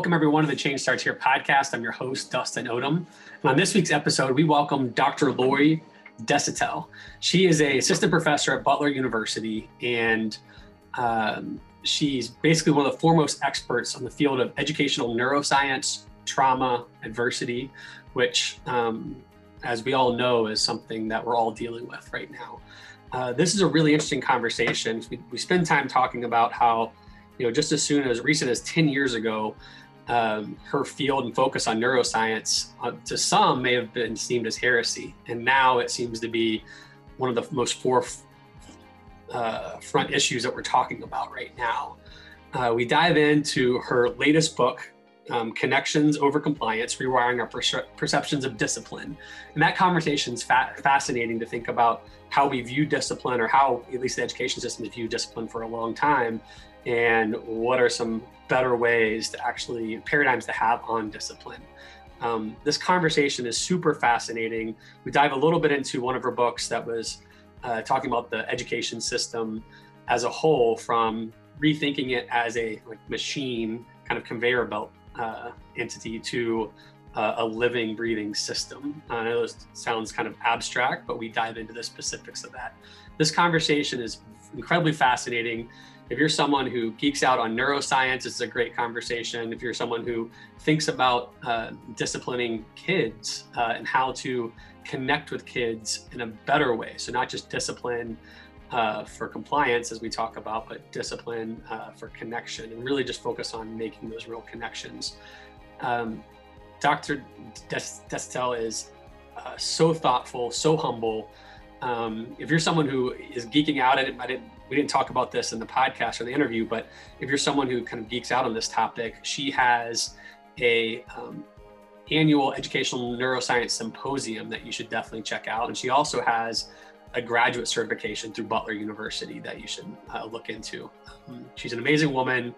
Welcome, everyone, to the Change Starts Here podcast. I'm your host, Dustin Odom. And on this week's episode, we welcome Dr. Lori Desautels. She is a assistant professor at Butler University, and um, she's basically one of the foremost experts on the field of educational neuroscience, trauma, adversity, which, um, as we all know, is something that we're all dealing with right now. Uh, this is a really interesting conversation. We, we spend time talking about how, you know, just as soon as recent as 10 years ago, um, her field and focus on neuroscience uh, to some may have been seen as heresy. And now it seems to be one of the most forefront uh, issues that we're talking about right now. Uh, we dive into her latest book, um, Connections Over Compliance Rewiring Our Perce- Perceptions of Discipline. And that conversation is fa- fascinating to think about how we view discipline or how at least the education system has viewed discipline for a long time and what are some better ways to actually paradigms to have on discipline um, this conversation is super fascinating we dive a little bit into one of her books that was uh, talking about the education system as a whole from rethinking it as a like, machine kind of conveyor belt uh, entity to uh, a living, breathing system. I know this sounds kind of abstract, but we dive into the specifics of that. This conversation is incredibly fascinating. If you're someone who geeks out on neuroscience, it's a great conversation. If you're someone who thinks about uh, disciplining kids uh, and how to connect with kids in a better way, so not just discipline uh, for compliance, as we talk about, but discipline uh, for connection, and really just focus on making those real connections. Um, Dr. Desautels is uh, so thoughtful, so humble. Um, if you're someone who is geeking out, at didn't, I didn't, we didn't talk about this in the podcast or the interview, but if you're someone who kind of geeks out on this topic, she has a um, annual educational neuroscience symposium that you should definitely check out, and she also has a graduate certification through Butler University that you should uh, look into. Um, she's an amazing woman.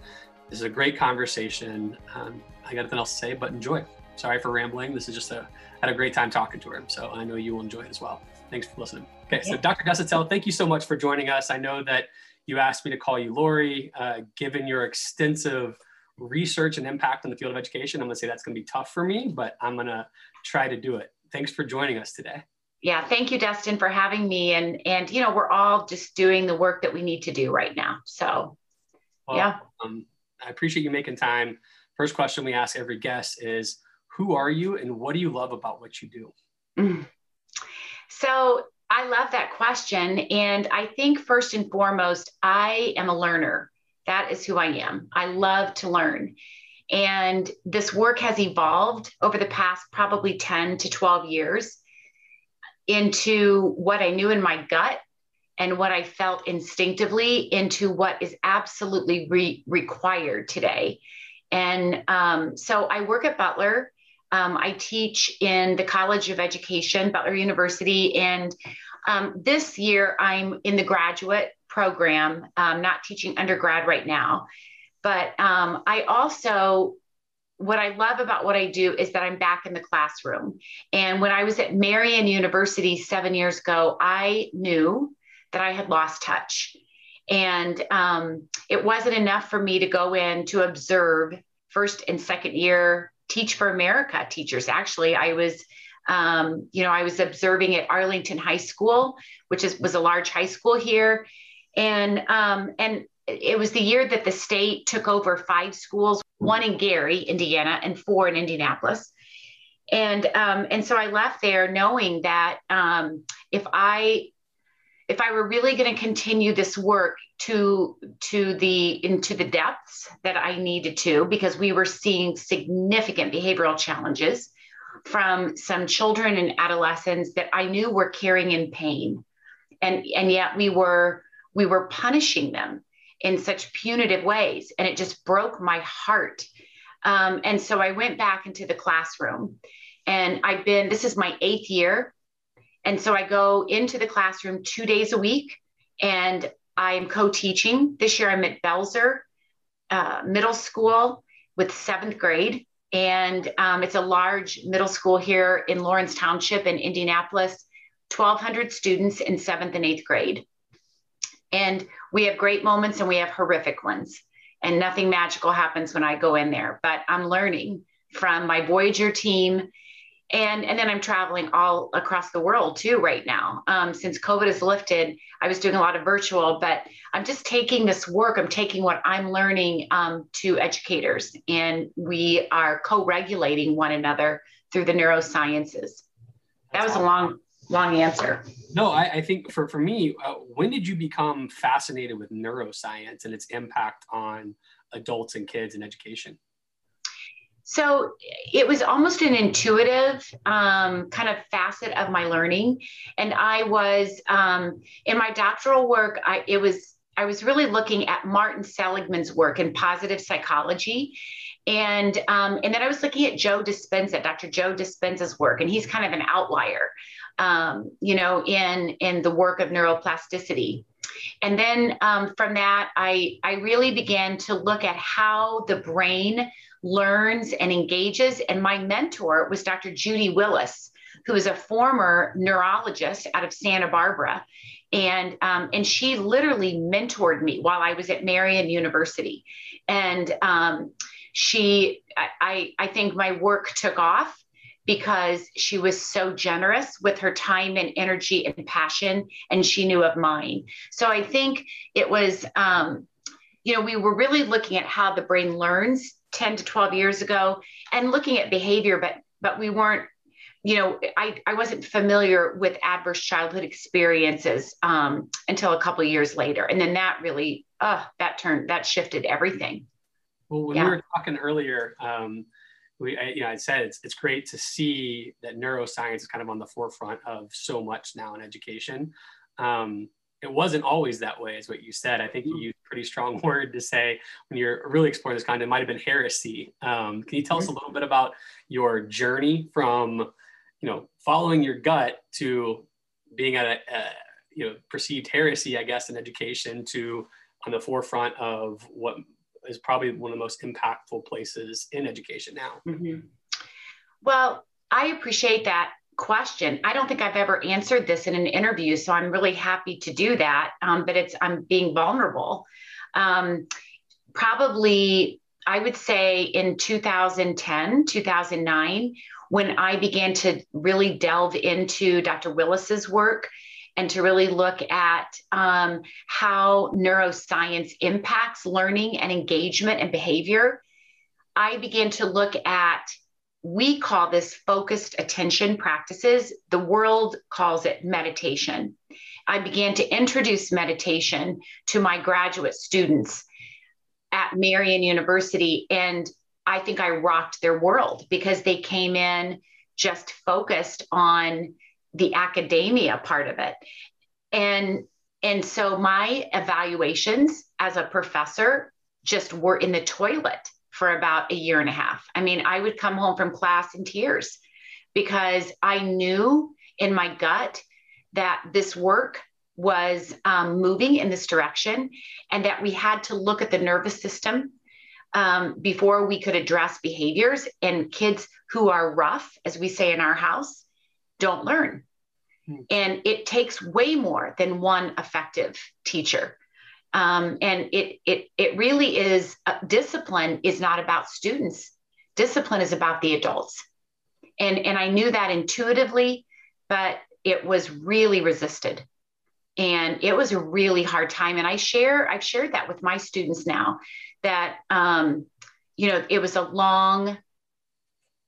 This is a great conversation. Um, I got nothing else to say, but enjoy sorry for rambling. This is just a had a great time talking to her, so I know you will enjoy it as well. Thanks for listening. Okay, so Dr. Desautels, thank you so much for joining us. I know that you asked me to call you Lori. Uh, given your extensive research and impact on the field of education, I'm going to say that's going to be tough for me, but I'm going to try to do it. Thanks for joining us today. Yeah, thank you, Dustin, for having me. And and you know, we're all just doing the work that we need to do right now. So, well, yeah. Um, I appreciate you making time. First question we ask every guest is who are you and what do you love about what you do? Mm. So I love that question. And I think first and foremost, I am a learner. That is who I am. I love to learn. And this work has evolved over the past probably 10 to 12 years into what I knew in my gut and what I felt instinctively into what is absolutely re- required today. And um, so I work at Butler um, I teach in the College of Education, Butler University, and um, this year I'm in the graduate program, um, not teaching undergrad right now. But um, I also, what I love about what I do is that I'm back in the classroom. And when I was at Marian University seven years ago, I knew that I had lost touch. And um, it wasn't enough for me to go in to observe first and second year Teach for America teachers. Actually, I was, um, you know, I was observing at Arlington High School, which is, was a large high school here, and um, and it was the year that the state took over five schools, one in Gary, Indiana, and four in Indianapolis. And um, and so I left there knowing that um, if I if I were really going to continue this work to to the into the depths that I needed to, because we were seeing significant behavioral challenges from some children and adolescents that I knew were carrying in pain, and and yet we were we were punishing them in such punitive ways, and it just broke my heart. Um, and so I went back into the classroom, and I've been this is my eighth year and so I go into the classroom two days a week and I'm co teaching. This year I'm at Belzer uh, Middle School with seventh grade. And um, it's a large middle school here in Lawrence Township in Indianapolis, 1,200 students in seventh and eighth grade. And we have great moments and we have horrific ones. and nothing magical happens when I go in there, but I'm learning from my Voyager team. And, and then I'm traveling all across the world too right now. Um, since COVID is lifted, I was doing a lot of virtual, but I'm just taking this work, I'm taking what I'm learning um, to educators, and we are co regulating one another through the neurosciences. That was a long, long answer. No, I, I think for, for me, uh, when did you become fascinated with neuroscience and its impact on adults and kids in education? So it was almost an intuitive um, kind of facet of my learning, and I was um, in my doctoral work. I it was I was really looking at Martin Seligman's work in positive psychology, and um, and then I was looking at Joe Dispenza, Dr. Joe Dispenza's work, and he's kind of an outlier, um, you know, in in the work of neuroplasticity. And then um, from that, I I really began to look at how the brain learns and engages. And my mentor was Dr. Judy Willis, who is a former neurologist out of Santa Barbara. And, um, and she literally mentored me while I was at Marian University. And um, she, I, I think my work took off because she was so generous with her time and energy and passion, and she knew of mine. So I think it was, um, you know, we were really looking at how the brain learns 10 to 12 years ago and looking at behavior, but but we weren't, you know, I, I wasn't familiar with adverse childhood experiences um, until a couple of years later. And then that really, uh, that turned, that shifted everything. Well, when yeah. we were talking earlier, um, we, I, you know, I said it's, it's great to see that neuroscience is kind of on the forefront of so much now in education. Um, it wasn't always that way, is what you said. I think you mm-hmm. used a pretty strong word to say when you're really exploring this content, it might have been heresy. Um, can you tell us a mm-hmm. little bit about your journey from, you know, following your gut to being at a, a you know, perceived heresy, I guess, in education to on the forefront of what is probably one of the most impactful places in education now? Mm-hmm. Well, I appreciate that question. I don't think I've ever answered this in an interview, so I'm really happy to do that. Um, but it's I'm being vulnerable. Um, probably, I would say in 2010, 2009, when I began to really delve into Dr. Willis's work and to really look at um, how neuroscience impacts learning and engagement and behavior. I began to look at we call this focused attention practices. The world calls it meditation. I began to introduce meditation to my graduate students at Marian University. And I think I rocked their world because they came in just focused on the academia part of it. And and so my evaluations as a professor just were in the toilet for about a year and a half. I mean, I would come home from class in tears because I knew in my gut that this work was um, moving in this direction and that we had to look at the nervous system um, before we could address behaviors. And kids who are rough, as we say in our house, don't learn. Hmm. And it takes way more than one effective teacher um, and it it it really is uh, discipline is not about students. Discipline is about the adults, and and I knew that intuitively, but it was really resisted, and it was a really hard time. And I share I've shared that with my students now that um, you know it was a long,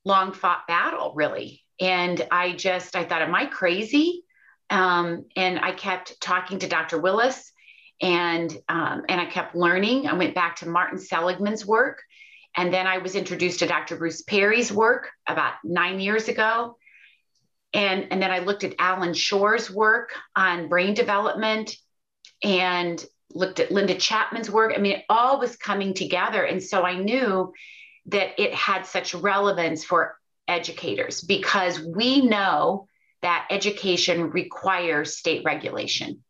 long fought battle really, and I just I thought, am I crazy? Um, and I kept talking to Dr. Willis and um, and I kept learning. I went back to Martin Seligman's work, and then I was introduced to Dr. Bruce Perry's work about nine years ago, and and then I looked at Allan Schore's work on brain development, and looked at Linda Chapman's work. I mean, it all was coming together, and so I knew that it had such relevance for educators because we know that education requires state regulation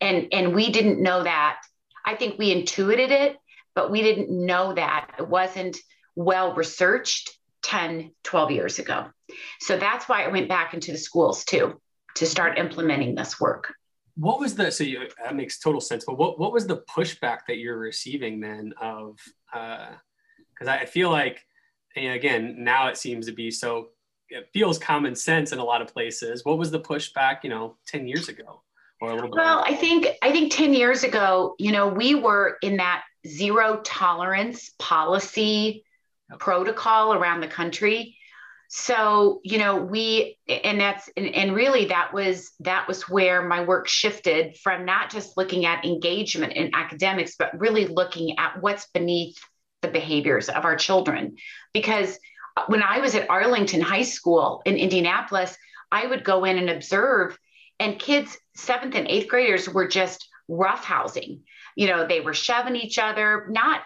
and and we didn't know that. I think we intuited it but we didn't know that. It wasn't well researched 10 12 years ago. So that's why i went back into the schools too to start implementing this work. What was the so you, that makes total sense but what, what was the pushback that you're receiving then of because uh, i feel like again now it seems to be so it feels common sense in a lot of places. What was the pushback you know 10 years ago or a little bit. Well i think i think 10 years ago you know we were in that zero tolerance policy protocol around the country. So you know we and that's and, and, really that was that was where my work shifted from not just looking at engagement in academics but really looking at what's beneath the behaviors of our children. Because uh, when i was at arlington high school in indianapolis i would go in and observe and kids seventh and eighth graders were just roughhousing. You know they were shoving each other not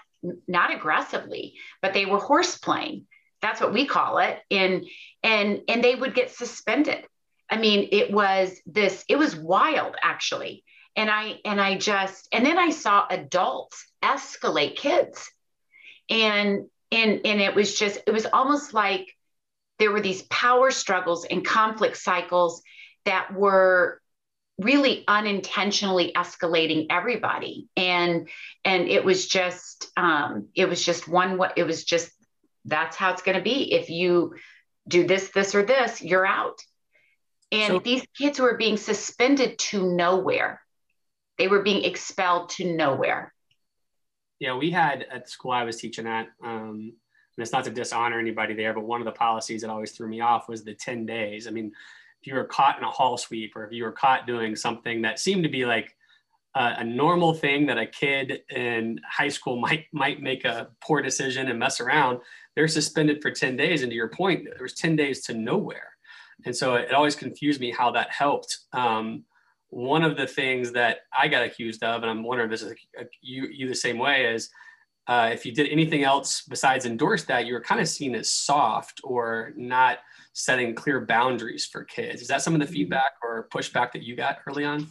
not aggressively but they were horse playing. That's what we call it. And and and they would get suspended. I mean it was this it was wild actually. And i and i just and then i saw adults escalate kids. And and and it was just it was almost like there were these power struggles and conflict cycles that were really unintentionally escalating everybody and and it was just um it was just one what it was just that's how it's going to be. If you do this, this, or this, you're out. And so, these kids were being suspended to nowhere. They were being expelled to nowhere. Yeah, we had at the school I was teaching at, um, and it's not to dishonor anybody there, but one of the policies that always threw me off was the 10 days. I mean, if you were caught in a hall sweep or if you were caught doing something that seemed to be like uh, a normal thing that a kid in high school might might make a poor decision and mess around they're suspended for 10 days. And to your point there was 10 days to nowhere. And so it, always confused me how that helped. Um, one of the things that i got accused of and i'm wondering if this is a, a, you, you the same way is uh, if you did anything else besides endorse that you were kind of seen as soft or not setting clear boundaries for kids is that some of the mm-hmm. feedback or pushback that you got early on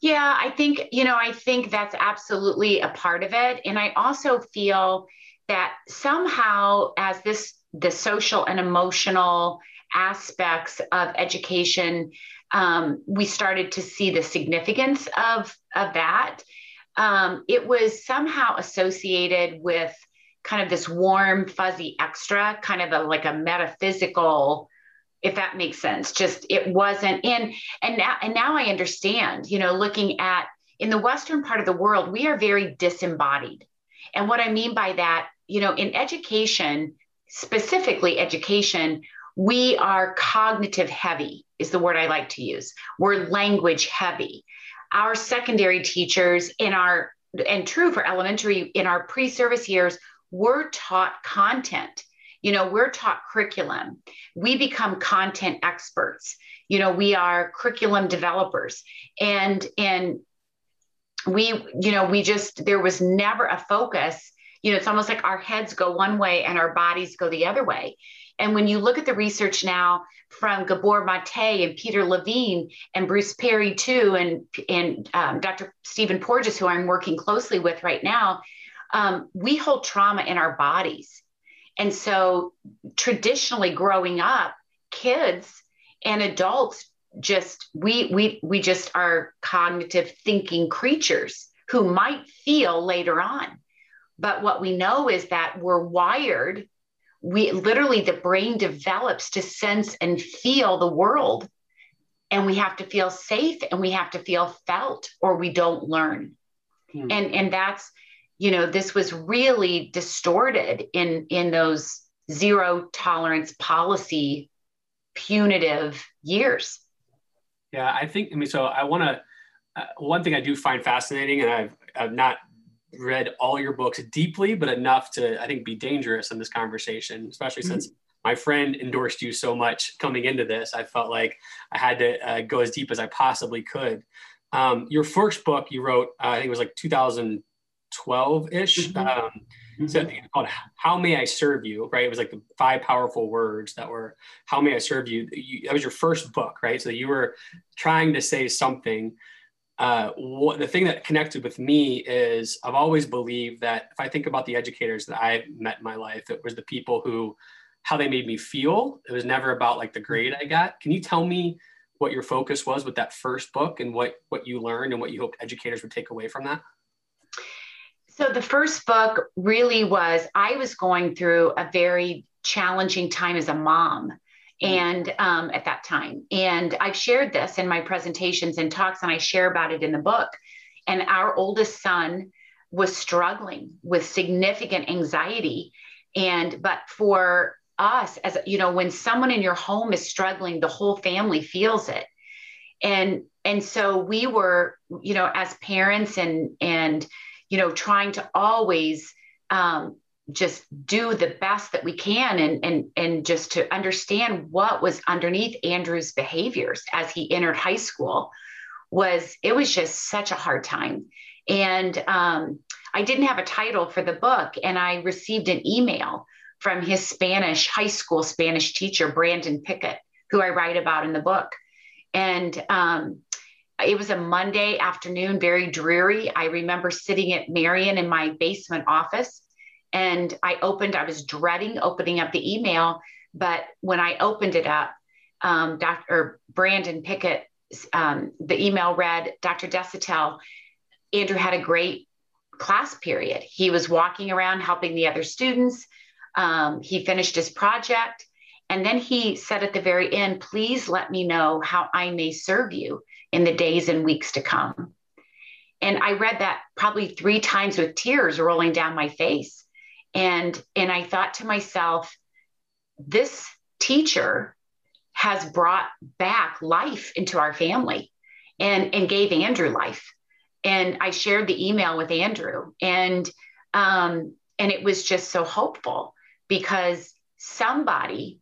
yeah, I think, you know, I think that's absolutely a part of it. And I also feel that somehow, as this, the social and emotional aspects of education, um, we started to see the significance of, of that. Um, it was somehow associated with kind of this warm, fuzzy extra, kind of a, like a metaphysical if that makes sense. Just it wasn't in and now and now i understand you know looking at in the western part of the world we are very disembodied. And what i mean by that you know in education specifically education we are cognitive heavy is the word i like to use. We're language heavy. Our secondary teachers in our and true for elementary in our pre-service years we're taught content. You know we're taught curriculum. We become content experts. You know we are curriculum developers. And and we you know we just there was never a focus. You know it's almost like our heads go one way and our bodies go the other way. And when you look at the research now from Gabor Mate and Peter Levine and Bruce Perry too, and and um, Dr. Stephen Porges, who I'm working closely with right now, um, we hold trauma in our bodies. And so traditionally growing up, kids and adults just we we we just are cognitive thinking creatures who might feel later on. But what we know is that we're wired we literally the brain develops to sense and feel the world and we have to feel safe and we have to feel felt or we don't learn hmm. and and that's you know this was really distorted in in those zero tolerance policy punitive years. Yeah i think i mean so i want to uh, one thing i do find fascinating and i've i've not read all your books deeply but enough to i think be dangerous in this conversation especially mm-hmm. since my friend endorsed you so much coming into this. I felt like i had to uh, go as deep as i possibly could. Um, your first book you wrote uh, i think it was like 2000 12 ish. Mm-hmm. Um, mm-hmm. So it's called How May I Serve You, right? It was like the five powerful words that were, How May I Serve You? you that was your first book, right? So you were trying to say something. Uh, what, the thing that connected with me is I've always believed that if I think about the educators that I met in my life, it was the people who, how they made me feel. It was never about like the grade I got. Can you tell me what your focus was with that first book and what what you learned and what you hoped educators would take away from that? So the first book really was I was going through a very challenging time as a mom and um, at that time. And i've shared this in my presentations and talks and i share about it in the book. And our oldest son was struggling with significant anxiety. And but for us as you know when someone in your home is struggling the whole family feels it. And and so we were you know as parents and and you know trying to always um, just do the best that we can and and and just to understand what was underneath Andrew's behaviors as he entered high school was it was just such a hard time. And um, I didn't have a title for the book and I received an email from his Spanish high school Spanish teacher Brandon Pickett who I write about in the book. And um, it was a Monday afternoon, very dreary. I remember sitting at Marian in my basement office and I opened, I was dreading opening up the email, but when I opened it up, um, Dr. Brandon Pickett, um, the email read, Dr. Desautels, Andrew had a great class period. He was walking around helping the other students. Um, he finished his project. And then he said at the very end, please let me know how I may serve you in the days and weeks to come. And I read that probably three times with tears rolling down my face. And and i thought to myself this teacher has brought back life into our family and and gave andrew life. And i shared the email with andrew. And um and it was just so hopeful because somebody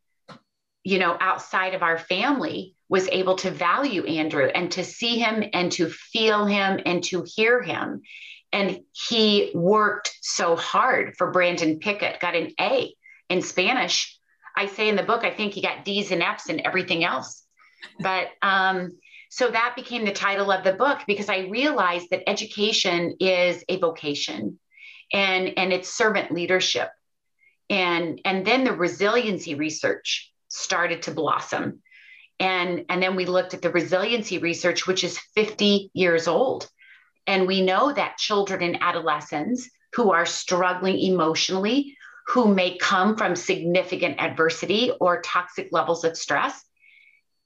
you know outside of our family was able to value andrew and to see him and to feel him and to hear him and he worked so hard for Brandon Pickett, got an A in Spanish. I say in the book, I think he got D's and F's and everything else. But um, so that became the title of the book because I realized that education is a vocation and, and it's servant leadership. And, and then the resiliency research started to blossom. And, and then we looked at the resiliency research, which is 50 years old. And we know that children and adolescents who are struggling emotionally, who may come from significant adversity or toxic levels of stress,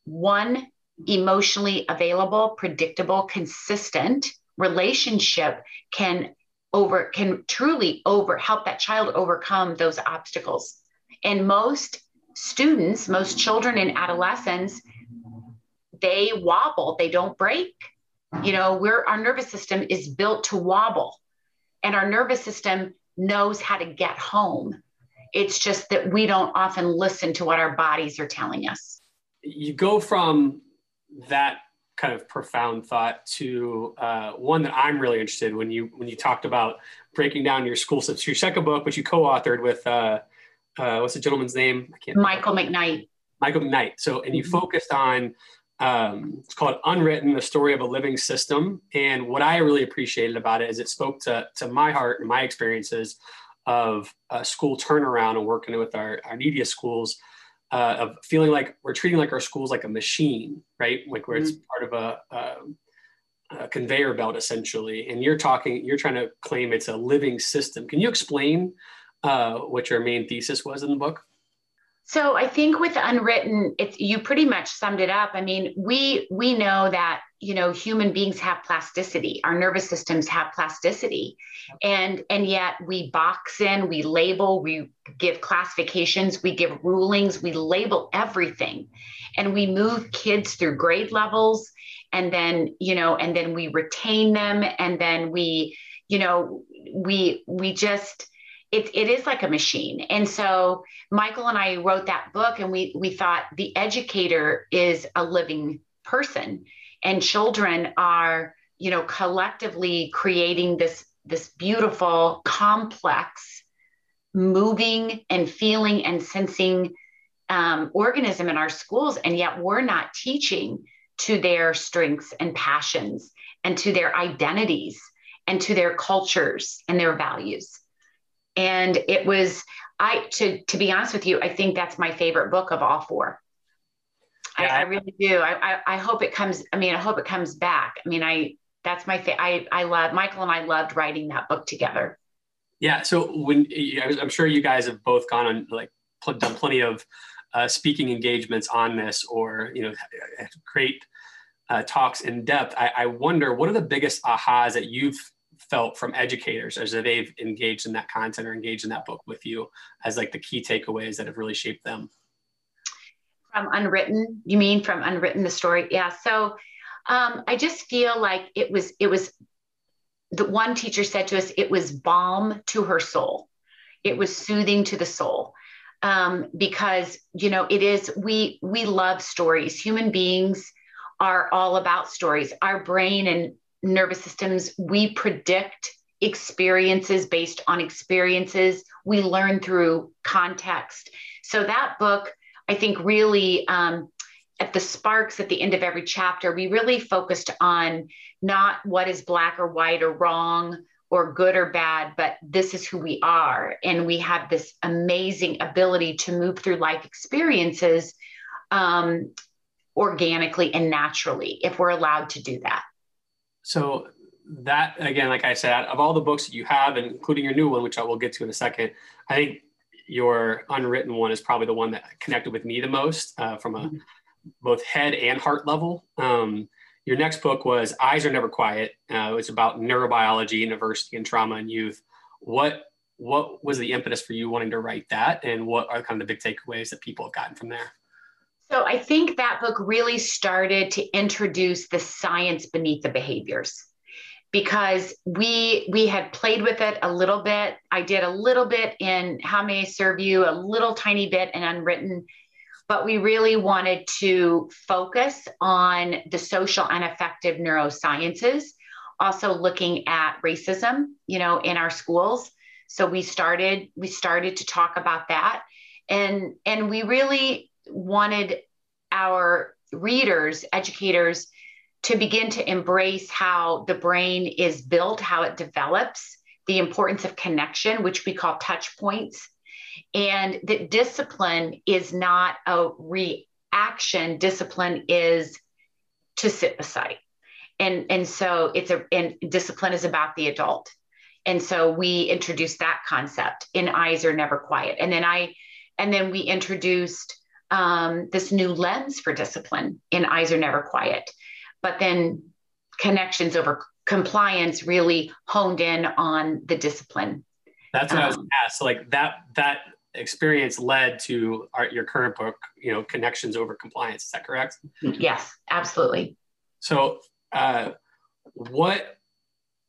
one emotionally available, predictable, consistent relationship can over can truly over help that child overcome those obstacles. And most students, most children and adolescents, they wobble, they don't break you know, we're our nervous system is built to wobble, and our nervous system knows how to get home. It's just that we don't often listen to what our bodies are telling us. You go from that kind of profound thought to uh, one that I'm really interested in when you when you talked about breaking down your school system. Your second book, which you co-authored with uh, uh, what's the gentleman's name? I can't. Michael McKnight. Michael McKnight. So, and you mm-hmm. focused on um, it's called Unwritten, the story of a living system. And what I really appreciated about it is it spoke to, to my heart and my experiences of a school turnaround and working with our, our neediest schools uh, of feeling like we're treating like our schools like a machine, right? Like where mm-hmm. it's part of a, a, a, conveyor belt essentially. And you're talking, you're trying to claim it's a living system. Can you explain uh, what your main thesis was in the book? So I think with unwritten, it's you pretty much summed it up. I mean, we we know that you know human beings have plasticity. Our nervous systems have plasticity, and and yet we box in, we label, we give classifications, we give rulings, we label everything, and we move kids through grade levels, and then you know, and then we retain them, and then we you know we we just it, it is like a machine. And so Michael and I wrote that book and we, we thought the educator is a living person and children are, you know, collectively creating this, this beautiful, complex, moving and feeling and sensing um, organism in our schools. And yet we're not teaching to their strengths and passions and to their identities and to their cultures and their values and it was i to to be honest with you i think that's my favorite book of all four I, I, really do. I, I, I hope it comes. I mean, I hope it comes back. I mean, I that's my fa- I I love Michael and I loved writing that book together. Yeah. So when I'm sure you guys have both gone on like done plenty of uh, speaking engagements on this, or you know, great uh, talks in depth. I, I wonder what are the biggest ahas that you've felt from educators as they've engaged in that content or engaged in that book with you as like the key takeaways that have really shaped them? From unwritten? You mean from unwritten the story? Yeah so um, i just feel like it was it was the one teacher said to us it was balm to her soul. It was soothing to the soul. Um, because you know it is we we love stories. Human beings are all about stories. Our brain and nervous systems we predict experiences based on experiences we learn through context so that book i think really um, at the sparks at the end of every chapter we really focused on not what is black or white or wrong or good or bad, but this is who we are. And we have this amazing ability to move through life experiences um, organically and naturally if we're allowed to do that. So, that again, like I said, of all the books that you have, and including your new one, which I will get to in a second, I think your unwritten one is probably the one that connected with me the most uh, from a mm-hmm. both head and heart level. Um, your next book was Eyes Are Never Quiet. Uh, it was about neurobiology, university, and trauma in youth. What what was the impetus for you wanting to write that, and what are kind of the big takeaways that people have gotten from there? So I think that book really started to introduce the science beneath the behaviors because we we had played with it a little bit. I did a little bit in How May I Serve You, a little tiny bit in Unwritten, but we really wanted to focus on the social and affective neurosciences, also looking at racism, you know, in our schools. So we started we started to talk about that, and and we really wanted our readers, educators, to begin to embrace how the brain is built, how it develops, the importance of connection, which we call touch points, and that discipline is not a reaction. Discipline is to sit beside. And and so it's a and discipline is about the adult. And so we introduced that concept in eyes are never quiet. And then i and then we introduced um, this new lens for discipline in eyes are never quiet but then connections over compliance really honed in on the discipline that's what um, I was um, asked. So like that that experience led to our, your current book, you know, connections over compliance. Is that correct? Yes, absolutely. So, uh, what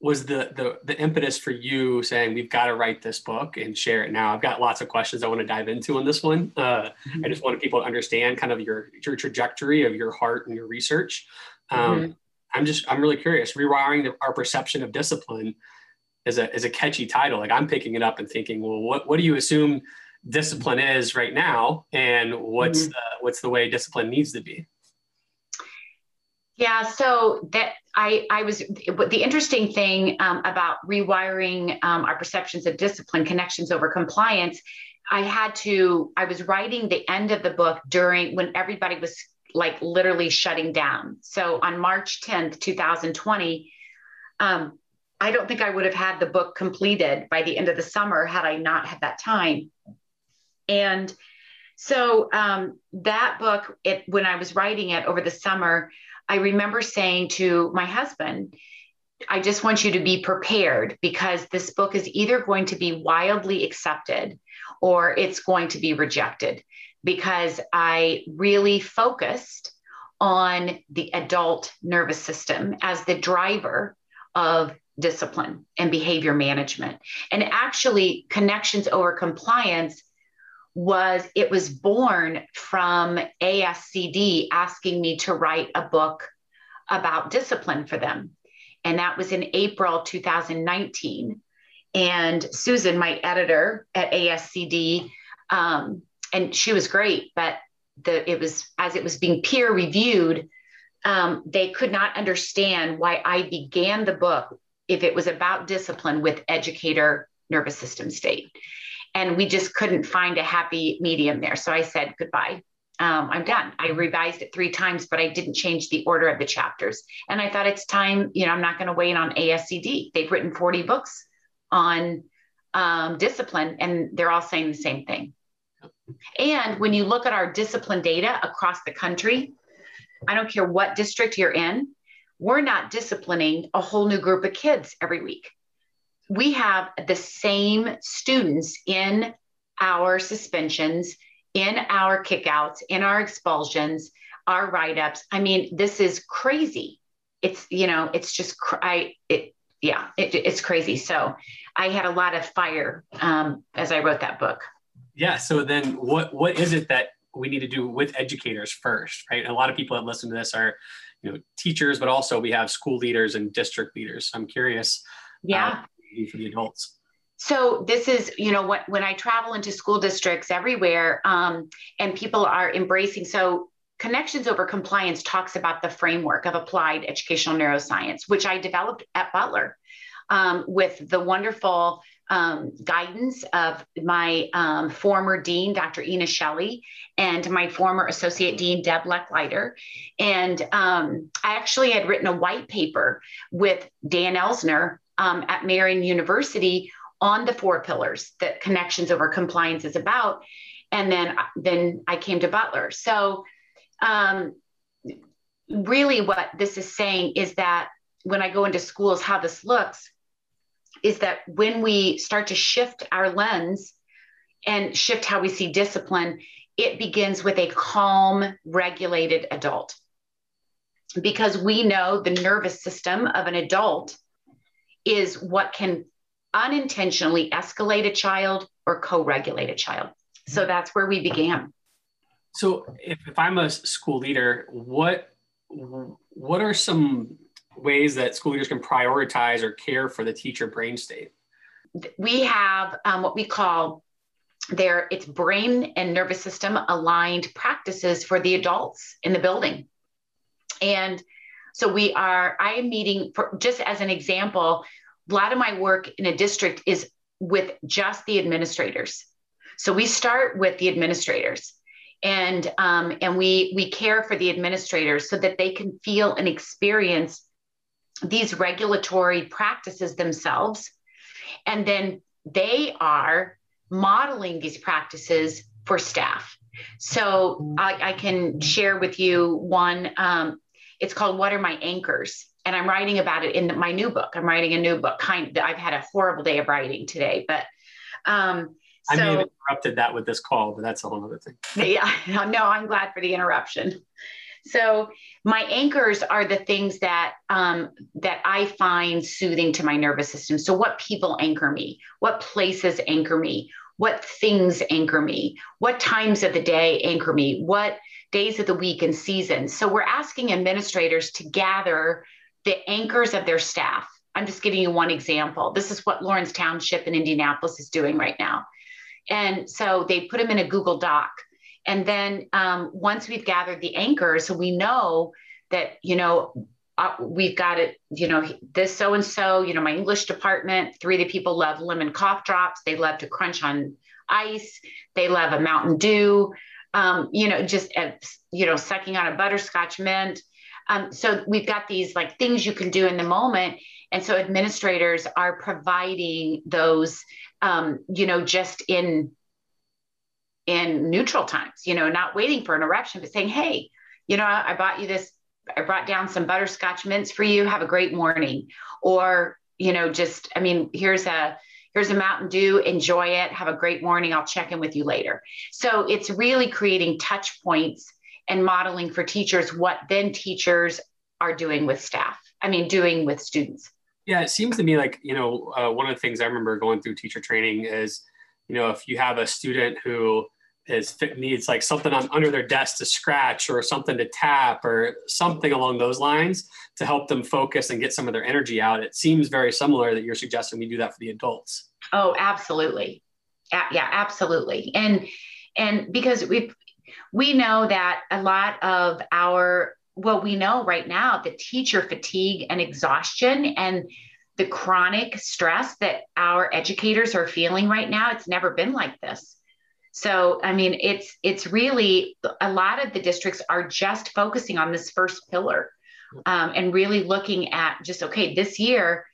was the, the the impetus for you saying we've got to write this book and share it now? I've got lots of questions I want to dive into on this one. Uh, mm-hmm. I just wanted people to understand kind of your your trajectory of your heart and your research. Um, mm-hmm. I'm just I'm really curious. Rewiring the, our perception of discipline is a is a catchy title. Like I'm picking it up and thinking, well, what what do you assume discipline is right now, and what's mm-hmm. the, what's the way discipline needs to be? Yeah, so that I I was the interesting thing um, about rewiring um, our perceptions of discipline, connections over compliance. I had to. I was writing the end of the book during when everybody was like literally shutting down. So on March 10th, 2020, um, I don't think I would have had the book completed by the end of the summer had I not had that time. And so um, that book, it when I was writing it over the summer, I remember saying to my husband, I just want you to be prepared because this book is either going to be wildly accepted or it's going to be rejected because I really focused on the adult nervous system as the driver of discipline and behavior management. And actually, connections over compliance was it was born from ASCD asking me to write a book about discipline for them. And that was in April 2019. And Susan, my editor at ASCD, um, and she was great, but the it was as it was being peer reviewed, um, they could not understand why I began the book if it was about discipline with educator nervous system state. And we just couldn't find a happy medium there. So I said goodbye. um, I'm done. I revised it three times, but I didn't change the order of the chapters. And I thought it's time, you know, I'm not going to wait on ASCD. They've written 40 books on um, discipline, and they're all saying the same thing. And when you look at our discipline data across the country, I don't care what district you're in, we're not disciplining a whole new group of kids every week. We have the same students in our suspensions in our kickouts, in our expulsions, our write ups. I mean, this is crazy. It's, you know, it's just, I, it, yeah, it, it's crazy. So I had a lot of fire um, as I wrote that book. Yeah. So then what, what is it that we need to do with educators first, right? And a lot of people that listen to this are, you know, teachers, but also we have school leaders and district leaders. I'm curious. Yeah. Uh, for the adults. So this is, you know, what when I travel into school districts everywhere, um, and people are embracing. So Connections Over Compliance talks about the framework of applied educational neuroscience, which I developed at Butler um, with the wonderful um, guidance of my um, former dean, Dr. Ena Shelley, and my former associate dean, Deb Lecklider. And um, I actually had written a white paper with Dan Elsener um, at Marian University on the four pillars that connections over compliance is about. And then then i came to butler. So um, really what this is saying is that when i go into schools how this looks is that when we start to shift our lens and shift how we see discipline it begins with a calm regulated adult. Because we know the nervous system of an adult is what can unintentionally escalate a child or co-regulate a child. So that's where we began. So if, if I'm a school leader, what what are some ways that school leaders can prioritize or care for the teacher brain state? We have um, what we call there it's brain and nervous system aligned practices for the adults in the building. And so we are, I am meeting for just as an example, a lot of my work in a district is with just the administrators. So we start with the administrators and um, and we we care for the administrators so that they can feel and experience these regulatory practices themselves. And then they are modeling these practices for staff. So i, I can share with you one um, it's called what are my anchors and I'm writing about it in my new book. I'm writing a new book. Kind of, I've had a horrible day of writing today, but um, so, I may have interrupted that with this call, but that's a whole other thing. Yeah, no, I'm glad for the interruption. So my anchors are the things that um, that I find soothing to my nervous system. So what people anchor me, what places anchor me, what things anchor me, what times of the day anchor me, what days of the week and seasons. So we're asking administrators to gather the anchors of their staff. I'm just giving you one example. This is what Lawrence Township in Indianapolis is doing right now. And so they put them in a Google Doc. And then um, once we've gathered the anchors, so we know that, you know, uh, we've got it, you know, this so and so, you know, my English department, three of the people love lemon cough drops. They love to crunch on ice. They love a Mountain Dew, um, you know, just, uh, you know, sucking on a butterscotch mint. Um, so we've got these like things you can do in the moment. And so administrators are providing those, um, you know, just in in neutral times, you know, not waiting for an eruption, but saying, hey, you know, I, I bought you this, I brought down some butterscotch mints for you. Have a great morning. Or, you know, just, I mean, here's a here's a Mountain Dew, enjoy it, have a great morning. I'll check in with you later. So it's really creating touch points and modeling for teachers what then teachers are doing with staff. I mean, doing with students. Yeah, it seems to me like, you know, uh, one of the things I remember going through teacher training is, you know, if you have a student who is needs like something on under their desk to scratch or something to tap or something along those lines to help them focus and get some of their energy out. It seems very similar that you're suggesting we do that for the adults. Oh, absolutely. Yeah, absolutely. And and because we've we know that a lot of our well we know right now the teacher fatigue and exhaustion and the chronic stress that our educators are feeling right now it's never been like this. So, I mean, it's it's really a lot of the districts are just focusing on this first pillar, um, and really looking at just okay, this year,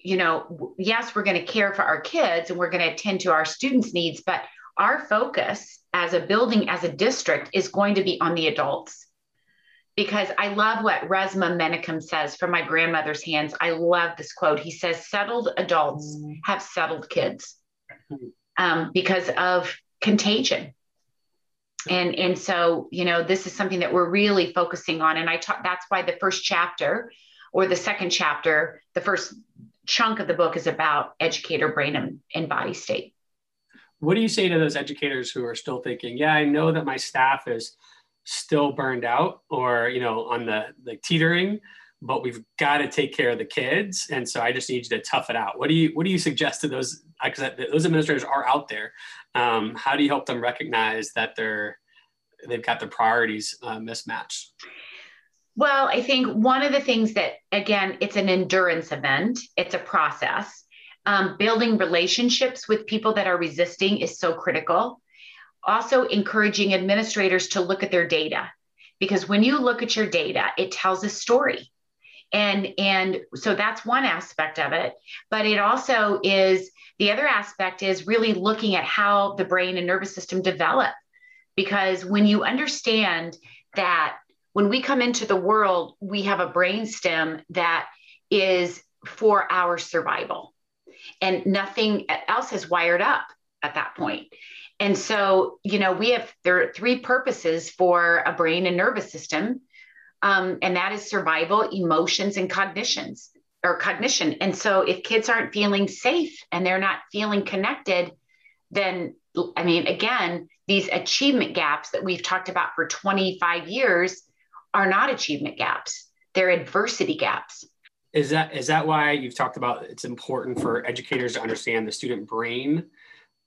you know, yes, we're going to care for our kids and we're going to attend to our students' needs, but our focus as a building, as a district, is going to be on the adults. Because I love what Resmaa Menakem says from my grandmother's hands. I love this quote. He says, "Settled adults mm. have settled kids." Um, because of contagion and and so you know this is something that we're really focusing on and i talk that's why the first chapter or the second chapter the first chunk of the book is about educator brain and, and body state what do you say to those educators who are still thinking yeah i know that my staff is still burned out or you know on the the teetering but we've got to take care of the kids and so i just need you to tough it out. What do you what do you suggest to those because those administrators are out there um, how do you help them recognize that they're they've got their priorities uh, mismatched? Well i think one of the things that again it's an endurance event. It's a process um, building relationships with people that are resisting is so critical. Also encouraging administrators to look at their data because when you look at your data it tells a story. And and so that's one aspect of it but it also is the other aspect is really looking at how the brain and nervous system develop. Because when you understand that when we come into the world we have a brain stem that is for our survival and nothing else is wired up at that point and so you know we have there are three purposes for a brain and nervous system um, and that is survival, emotions, and cognitions or cognition. And so if kids aren't feeling safe and they're not feeling connected, then I mean, again, these achievement gaps that we've talked about for 25 years are not achievement gaps. They're adversity gaps. Is that is that why you've talked about it's important for educators to understand the student brain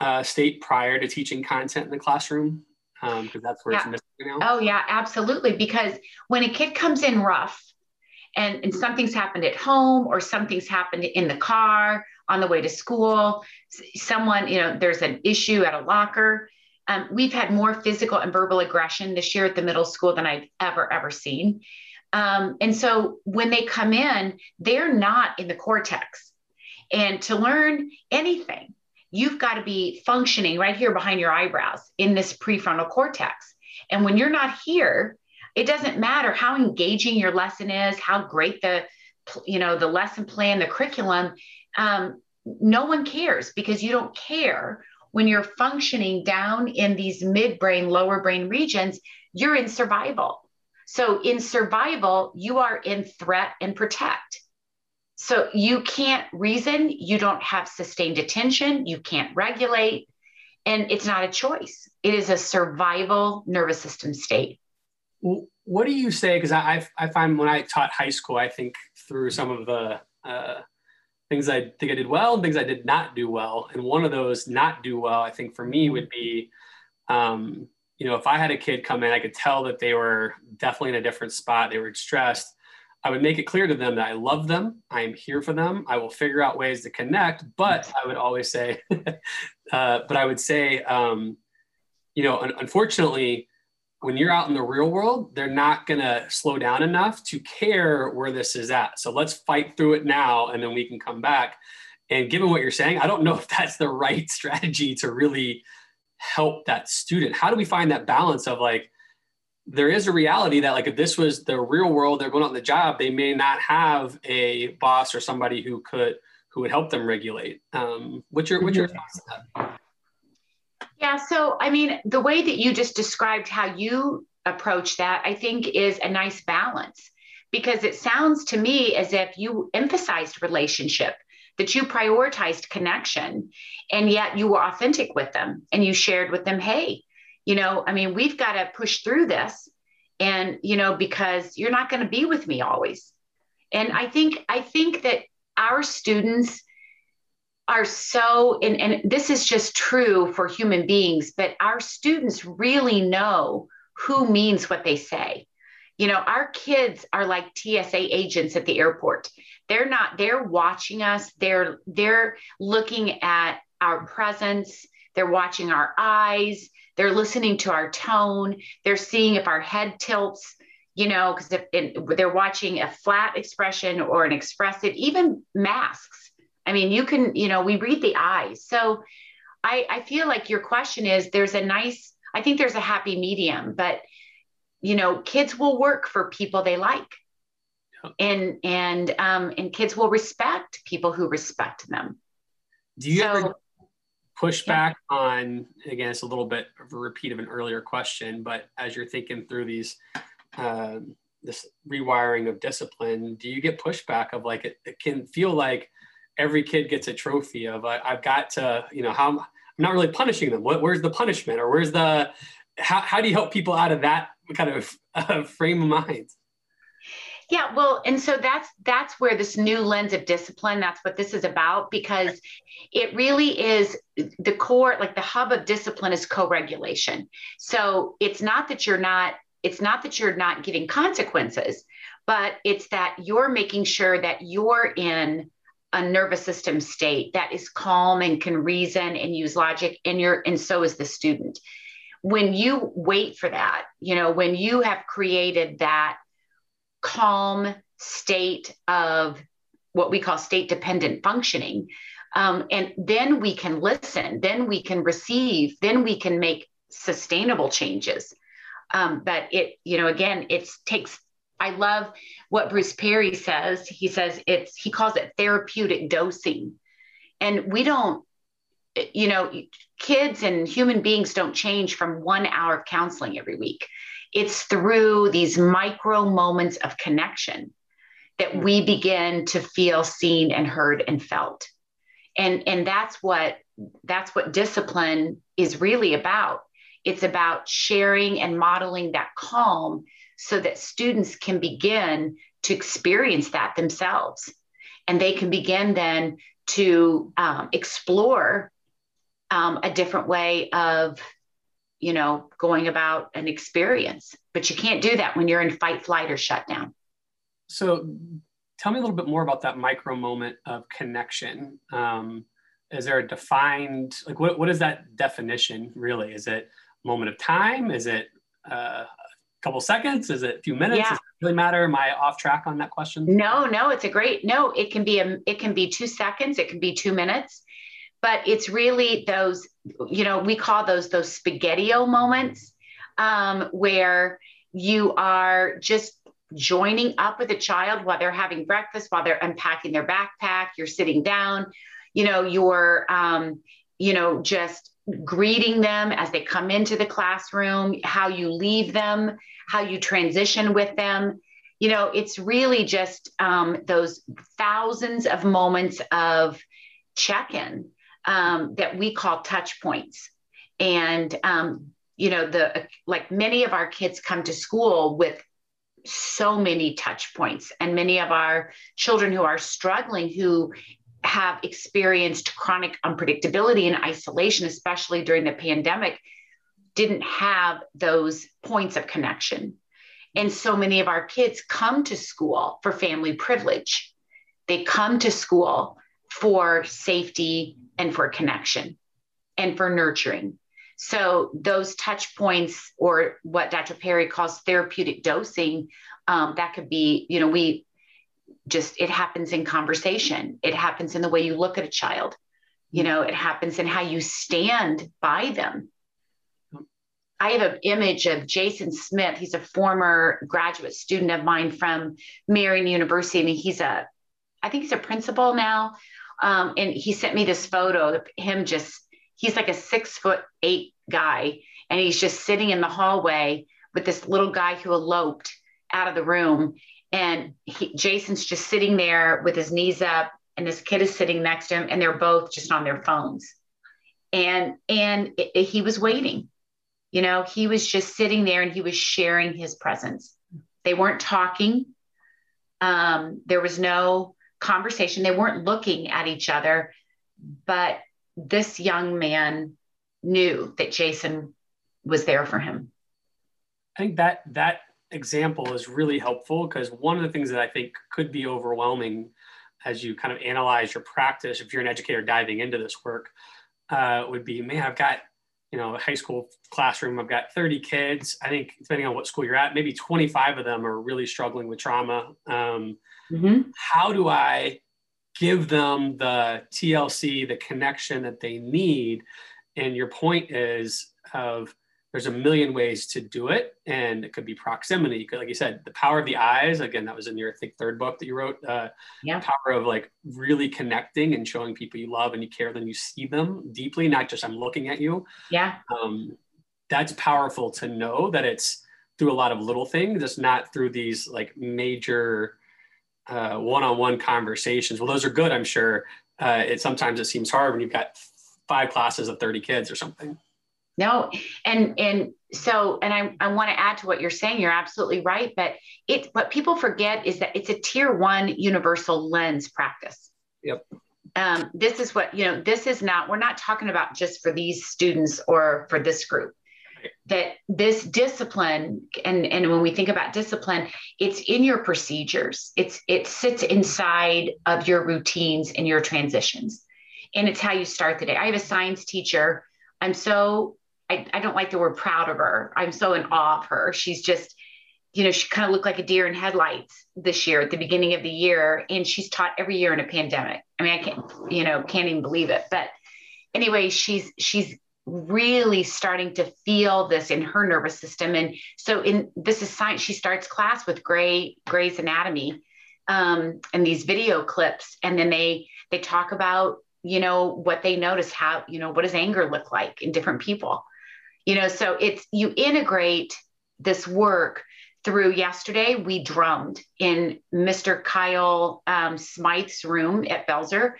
uh, state prior to teaching content in the classroom? because um, that's where yeah. it's missing now. Oh yeah, absolutely. Because when a kid comes in rough, and, and something's happened at home or something's happened in the car on the way to school, someone you know there's an issue at a locker. Um, we've had more physical and verbal aggression this year at the middle school than I've ever ever seen. Um, and so when they come in, they're not in the cortex. And to learn anything, you've got to be functioning right here behind your eyebrows in this prefrontal cortex. And when you're not here, it doesn't matter how engaging your lesson is, how great the you know the lesson plan, the curriculum. Um, no one cares because you don't care when you're functioning down in these midbrain, lower brain regions. You're in survival. So in survival, you are in threat and protect. So you can't reason, you don't have sustained attention, you can't regulate, and it's not a choice. It is a survival nervous system state. What do you say? Because I, I find when I taught high school, I think through some of the uh, things I think I did well and things I did not do well. And one of those not do well, I think for me would be, um, you know, if I had a kid come in, I could tell that they were definitely in a different spot. They were stressed I would make it clear to them that I love them. I am here for them. I will figure out ways to connect. But I would always say, uh, but I would say, um, you know, un- unfortunately, when you're out in the real world, they're not going to slow down enough to care where this is at. So let's fight through it now and then we can come back. And given what you're saying, I don't know if that's the right strategy to really help that student. How do we find that balance of like, there is a reality that like if this was the real world they're going out on the job they may not have a boss or somebody who could who would help them regulate. Um, what's your what's your thoughts on that? Yeah so i mean the way that you just described how you approach that i think is a nice balance. Because it sounds to me as if you emphasized relationship that you prioritized connection and yet you were authentic with them and you shared with them hey you know i mean we've got to push through this and you know because you're not going to be with me always. And i think i think that our students are so and, and this is just true for human beings but our students really know who means what they say you know our kids are like tsa agents at the airport. They're not they're watching us. They're they're looking at our presence. They're watching our eyes, they're listening to our tone, they're seeing if our head tilts, you know, because if they're watching a flat expression or an expressive, even masks. I mean, you can, you know, we read the eyes. So I, I feel like your question is there's a nice, I think there's a happy medium, but you know, kids will work for people they like. And and um, and kids will respect people who respect them. Do you so, ever push back yeah. on again? It's a little bit of a repeat of an earlier question, but as you're thinking through these um, this rewiring of discipline, do you get pushback of like it, it can feel like every kid gets a trophy of I, have got to you know how I'm not really punishing them. What, where's the punishment or where's the how, how do you help people out of that kind of uh, frame of mind? Yeah, well, and so that's that's where this new lens of discipline, that's what this is about because it really is the core like the hub of discipline is co-regulation. So it's not that you're not it's not that you're not giving consequences, but it's that you're making sure that you're in a nervous system state that is calm and can reason and use logic and you're and so is the student when you wait for that you know when you have created that calm state of what we call state dependent functioning um, and then we can listen then we can receive then we can make sustainable changes. Um, but it you know again it takes i love what bruce perry says. He says it's he calls it therapeutic dosing. And we don't you know kids and human beings don't change from one hour of counseling every week. It's through these micro moments of connection that we begin to feel seen and heard and felt. And and that's what that's what discipline is really about. It's about sharing and modeling that calm so that students can begin to experience that themselves. And they can begin then to um, explore um, a different way of you know going about an experience. But you can't do that when you're in fight flight or shutdown. So tell me a little bit more about that micro moment of connection. Um, is there a defined like what, what is that definition really? Is it moment of time? Is it uh, a couple seconds? Is it a few minutes? Yeah. does it really matter? Am i off track on that question? No no it's a great no it can be a it can be two seconds it can be two minutes but it's really those you know we call those those spaghettio moments um, where you are just joining up with a child while they're having breakfast while they're unpacking their backpack you're sitting down you know you're um, you know just greeting them as they come into the classroom how you leave them how you transition with them. You know it's really just um, those thousands of moments of check-in um, that we call touch points. And, um, you know, the like many of our kids come to school with so many touch points, and many of our children who are struggling, who have experienced chronic unpredictability and isolation, especially during the pandemic, didn't have those points of connection. And so many of our kids come to school for family privilege. They come to school for safety and for connection and for nurturing. So those touch points, or what Dr. Perry calls therapeutic dosing, um, that could be, you know, we just it happens in conversation. It happens in the way you look at a child. You know, it happens in how you stand by them. I have an image of Jason Smith. He's a former graduate student of mine from Marian University, and he's a, I think he's a principal now. Um, and he sent me this photo of him just, he's like a six foot eight guy. And he's just sitting in the hallway with this little guy who eloped out of the room. And he, Jason's just sitting there with his knees up, and this kid is sitting next to him, and they're both just on their phones. And and it, it, he was waiting. You know, he was just sitting there and he was sharing his presence. They weren't talking. Um, there was no conversation. They weren't looking at each other, but this young man knew that Jason was there for him. I think that that example is really helpful because one of the things that I think could be overwhelming as you kind of analyze your practice, if you're an educator diving into this work, uh, would be, man, I've got, you know, a high school classroom, I've got 30 kids. I think depending on what school you're at, maybe 25 of them are really struggling with trauma. Um, mm-hmm. How do I give them the TLC, the connection that they need? And your point is of there's a million ways to do it and it could be proximity You could, like you said the power of the eyes again that was in your i think third book that you wrote uh, yeah. power of like really connecting and showing people you love and you care then you see them deeply not just i'm looking at you yeah um, that's powerful to know that it's through a lot of little things it's not through these like major uh, one-on-one conversations. Well those are good i'm sure. Uh, it sometimes it seems hard when you've got five classes of 30 kids or something. No and and so and i, I want to add to what you're saying you're absolutely right but it what people forget is that it's a tier one universal lens practice. Yep. Um, this is what you know this is not we're not talking about just for these students or for this group that this discipline and and when we think about discipline it's in your procedures it's it sits inside of your routines and your transitions and it's how you start the day i have a science teacher i'm so I, I don't like the word proud of her. I'm so in awe of her. She's just, you know, she kind of looked like a deer in headlights this year at the beginning of the year. And she's taught every year in a pandemic. I mean, I can't, you know, can't even believe it. But anyway, she's she's really starting to feel this in her nervous system. And so in this is science, she starts class with Gray Gray's Anatomy um, and these video clips. And then they they talk about, you know, what they notice, how, you know, what does anger look like in different people? you know so it's you integrate this work through yesterday we drummed in mr kyle um, smythe's room at belzer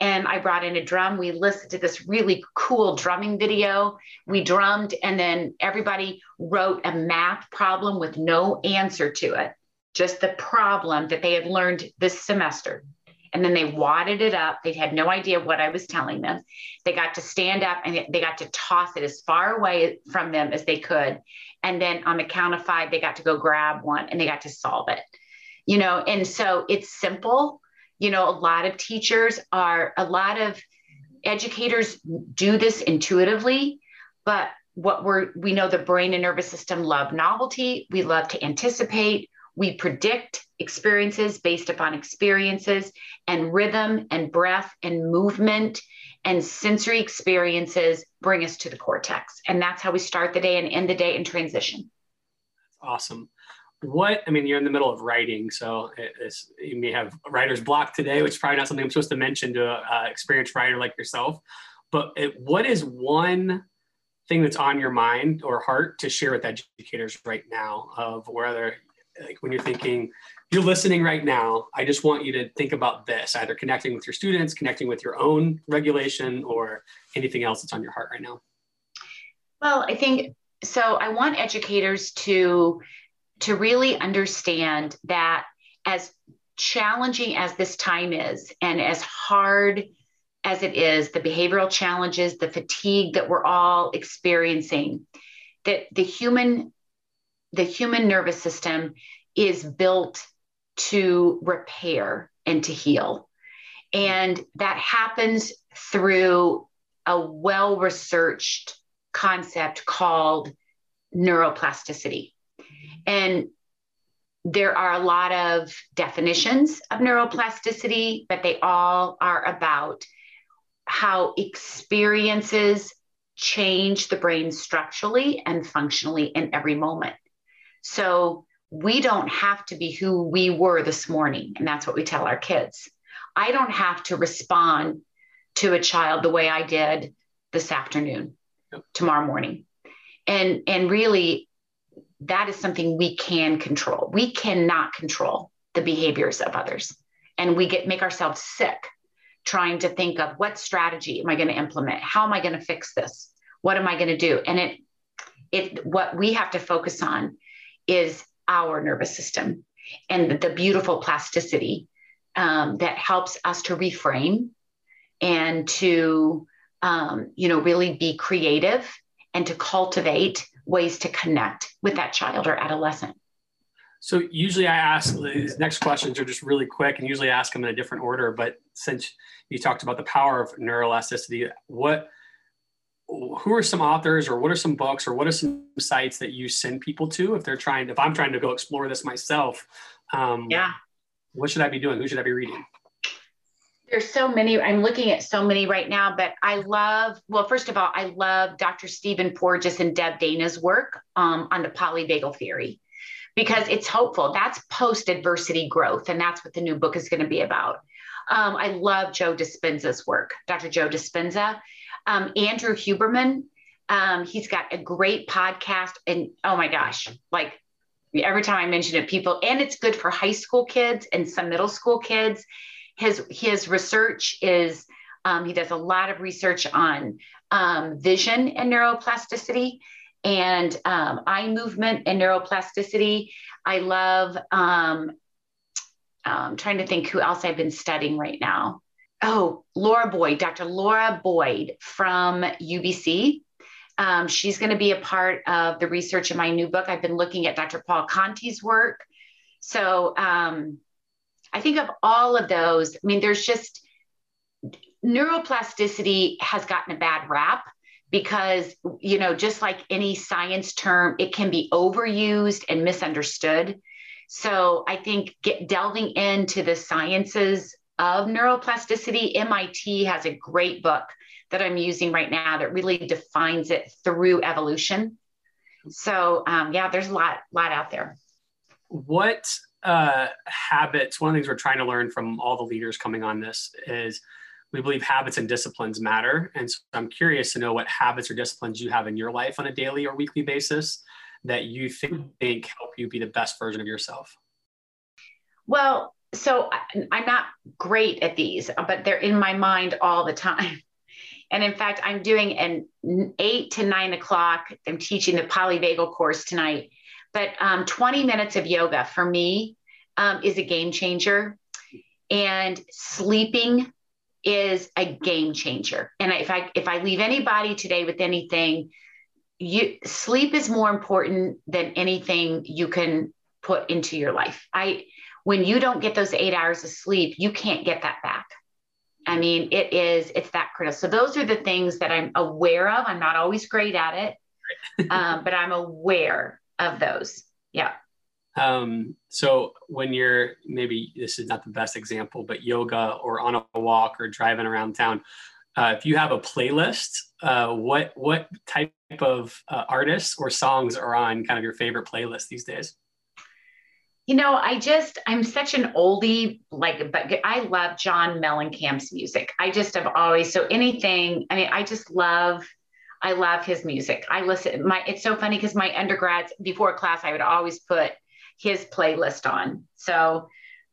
and i brought in a drum we listened to this really cool drumming video we drummed and then everybody wrote a math problem with no answer to it just the problem that they had learned this semester and then they wadded it up. They had no idea what I was telling them. They got to stand up and they got to toss it as far away from them as they could. And then on the count of five, they got to go grab one and they got to solve it. You know, and so it's simple. You know, a lot of teachers are, a lot of educators do this intuitively, but what we're, we know the brain and nervous system love novelty. We love to anticipate. We predict experiences based upon experiences and rhythm and breath and movement and sensory experiences bring us to the cortex. And that's how we start the day and end the day in transition. That's awesome. What, I mean, you're in the middle of writing, so you may have writer's block today, which is probably not something I'm supposed to mention to an experienced writer like yourself. But it, what is one thing that's on your mind or heart to share with educators right now of whether like when you're thinking you're listening right now i just want you to think about this either connecting with your students connecting with your own regulation or anything else that's on your heart right now well i think so i want educators to to really understand that as challenging as this time is and as hard as it is the behavioral challenges the fatigue that we're all experiencing that the human the human nervous system is built to repair and to heal. And that happens through a well researched concept called neuroplasticity. And there are a lot of definitions of neuroplasticity, but they all are about how experiences change the brain structurally and functionally in every moment. So we don't have to be who we were this morning. And that's what we tell our kids. I don't have to respond to a child the way I did this afternoon, tomorrow morning. And, and really, that is something we can control. We cannot control the behaviors of others. And we get make ourselves sick trying to think of what strategy am I going to implement? How am I going to fix this? What am I going to do? And it it what we have to focus on is our nervous system and the beautiful plasticity um, that helps us to reframe and to um, you know really be creative and to cultivate ways to connect with that child or adolescent. So usually i ask these next questions are just really quick and usually ask them in a different order but since you talked about the power of neuroplasticity what who are some authors or what are some books or what are some sites that you send people to if they're trying if i'm trying to go explore this myself um, yeah. what should i be doing? Who should i be reading there's so many i'm looking at so many right now but i love well first of all i love dr stephen porges and deb dana's work um, on the polyvagal theory because it's hopeful that's post adversity growth and that's what the new book is going to be about um, i love joe dispenza's work dr joe dispenza um, Andrew Huberman. Um, he's got a great podcast, and oh my gosh, like every time I mention it, people, and it's good for high school kids and some middle school kids. His his research is um, he does a lot of research on um, vision and neuroplasticity and um, eye movement and neuroplasticity. I love. Um, I'm trying to think who else I've been studying right now oh, Laura Boyd, Dr. Laura Boyd from UBC. Um, she's going to be a part of the research in my new book. I've been looking at Dr. Paul Conti's work. So um, I think of all of those. I mean, there's just neuroplasticity has gotten a bad rap because, you know, just like any science term, it can be overused and misunderstood. So I think get, delving into the sciences of neuroplasticity, MIT has a great book that I'm using right now that really defines it through evolution. So um, yeah, there's a lot, lot out there. What uh, habits? One of the things we're trying to learn from all the leaders coming on this is we believe habits and disciplines matter, and so I'm curious to know what habits or disciplines you have in your life on a daily or weekly basis that you think help you be the best version of yourself. Well, so I'm not great at these, but they're in my mind all the time. And in fact, I'm doing an eight to nine o'clock. I'm teaching the polyvagal course tonight. But um, 20 minutes of yoga for me um, is a game changer. And sleeping is a game changer. And if I if I leave anybody today with anything, you sleep is more important than anything you can put into your life. I when you don't get those eight hours of sleep, you can't get that back. I mean, it is, it's that critical. So those are the things that I'm aware of. I'm not always great at it, um, but I'm aware of those. Yeah. Um, so when you're maybe this is not the best example, but yoga or on a walk or driving around town, uh, if you have a playlist, uh, what what type of uh, artists or songs are on kind of your favorite playlist these days? You know, I just, I'm such an oldie, like, but I love John Mellencamp's music. I just have always, so anything, I mean, I just love, I love his music. I listen, my, it's so funny because my undergrads, before class, I would always put his playlist on. So,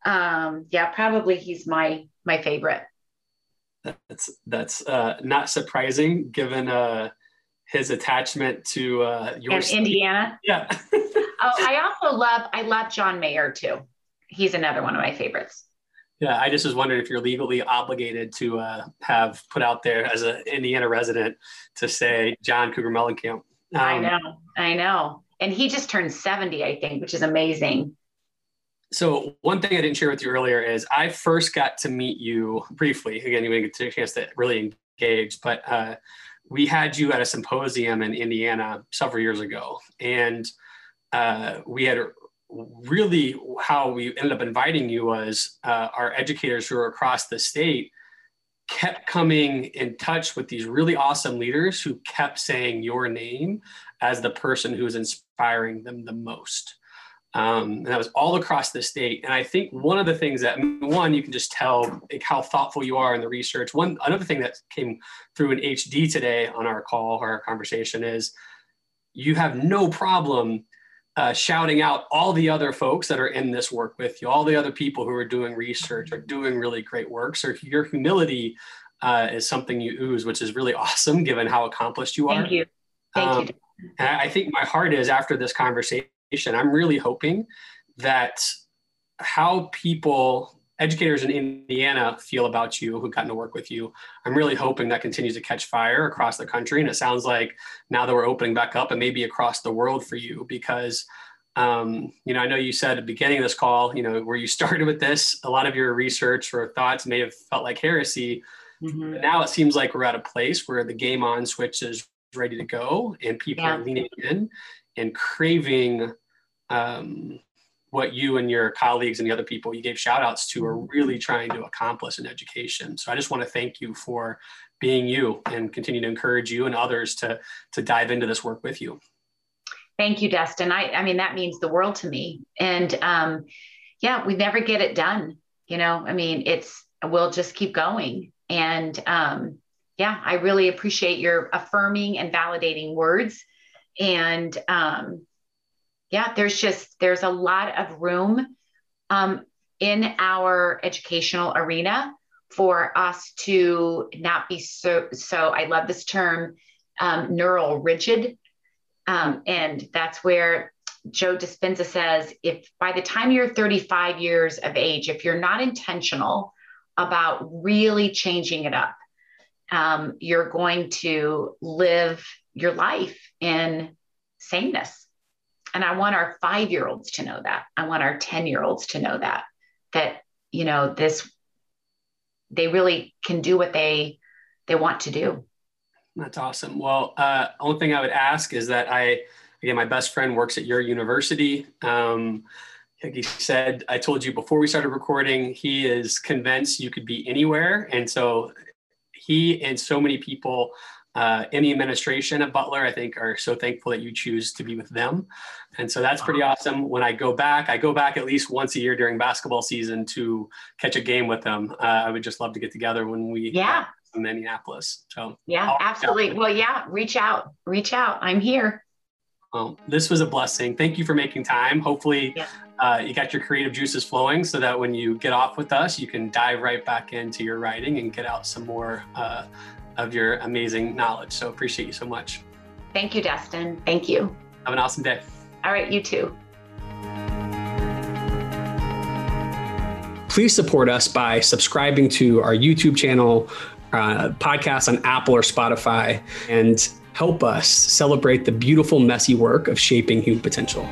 um, yeah, probably he's my, my favorite. That's, that's, uh, not surprising given, uh, his attachment to, uh, your Indiana. Yeah. oh, I also love I love John Mayer too. He's another one of my favorites. Yeah, I just was wondering if you're legally obligated to uh, have put out there as an Indiana resident to say John Cougar Mellencamp. Um, I know, I know, and he just turned 70, I think, which is amazing. So one thing I didn't share with you earlier is I first got to meet you briefly. Again, you didn't get a chance to really engage, but uh, we had you at a symposium in Indiana several years ago, and uh, we had really how we ended up inviting you was uh, our educators who are across the state kept coming in touch with these really awesome leaders who kept saying your name as the person who was inspiring them the most. Um, and that was all across the state. And I think one of the things that one you can just tell like, how thoughtful you are in the research. One another thing that came through in HD today on our call or our conversation is you have no problem uh, shouting out all the other folks that are in this work with you, all the other people who are doing research or doing really great work. So your humility uh, is something you ooze, which is really awesome given how accomplished you are. Thank you. Thank um, you. And I think my heart is after this conversation, I'm really hoping that how people educators in Indiana feel about you who've gotten to work with you. I'm really hoping that continues to catch fire across the country. And it sounds like now that we're opening back up and maybe across the world for you because um, you know, I know you said at the beginning of this call, you know, where you started with this, a lot of your research or thoughts may have felt like heresy. Mm-hmm. Now it seems like we're at a place where the game on switch is ready to go and people yeah. are leaning in and craving um, what you and your colleagues and the other people you gave shout outs to are really trying to accomplish in education. So I just want to thank you for being you and continue to encourage you and others to, to dive into this work with you. Thank you, Dustin. I, I mean, that means the world to me. And um, yeah, we never get it done. You know, I mean, it's, we'll just keep going. And um, yeah, I really appreciate your affirming and validating words. And um, yeah, there's just, there's a lot of room um, in our educational arena for us to not be so, so I love this term, um, neural rigid um, and that's where Joe Dispenza says if by the time you're 35 years of age, if you're not intentional about really changing it up, um, you're going to live your life in sameness. And I want our five year olds to know that. I want our 10 year olds to know that, that, you know, this, they really can do what they, they want to do. That's awesome. Well, uh, only thing I would ask is that I, again, my best friend works at your university. Um, like he said, I told you before we started recording, he is convinced you could be anywhere. And so he and so many people uh, in the administration at Butler, I think, are so thankful that you choose to be with them. And so that's pretty awesome. When I go back, I go back at least once a year during basketball season to catch a game with them. Uh, I would just love to get together when we yeah in Minneapolis. So yeah, absolutely. Well, yeah, reach out, reach out. I'm here. Well, this was a blessing. Thank you for making time. Hopefully, yeah. uh, you got your creative juices flowing so that when you get off with us, you can dive right back into your writing and get out some more uh, of your amazing knowledge. So appreciate you so much. Thank you, Dustin. Thank you. Have an awesome day. All right, you too. Please support us by subscribing to our YouTube channel uh, podcasts on Apple or Spotify and help us celebrate the beautiful, messy work of shaping human potential.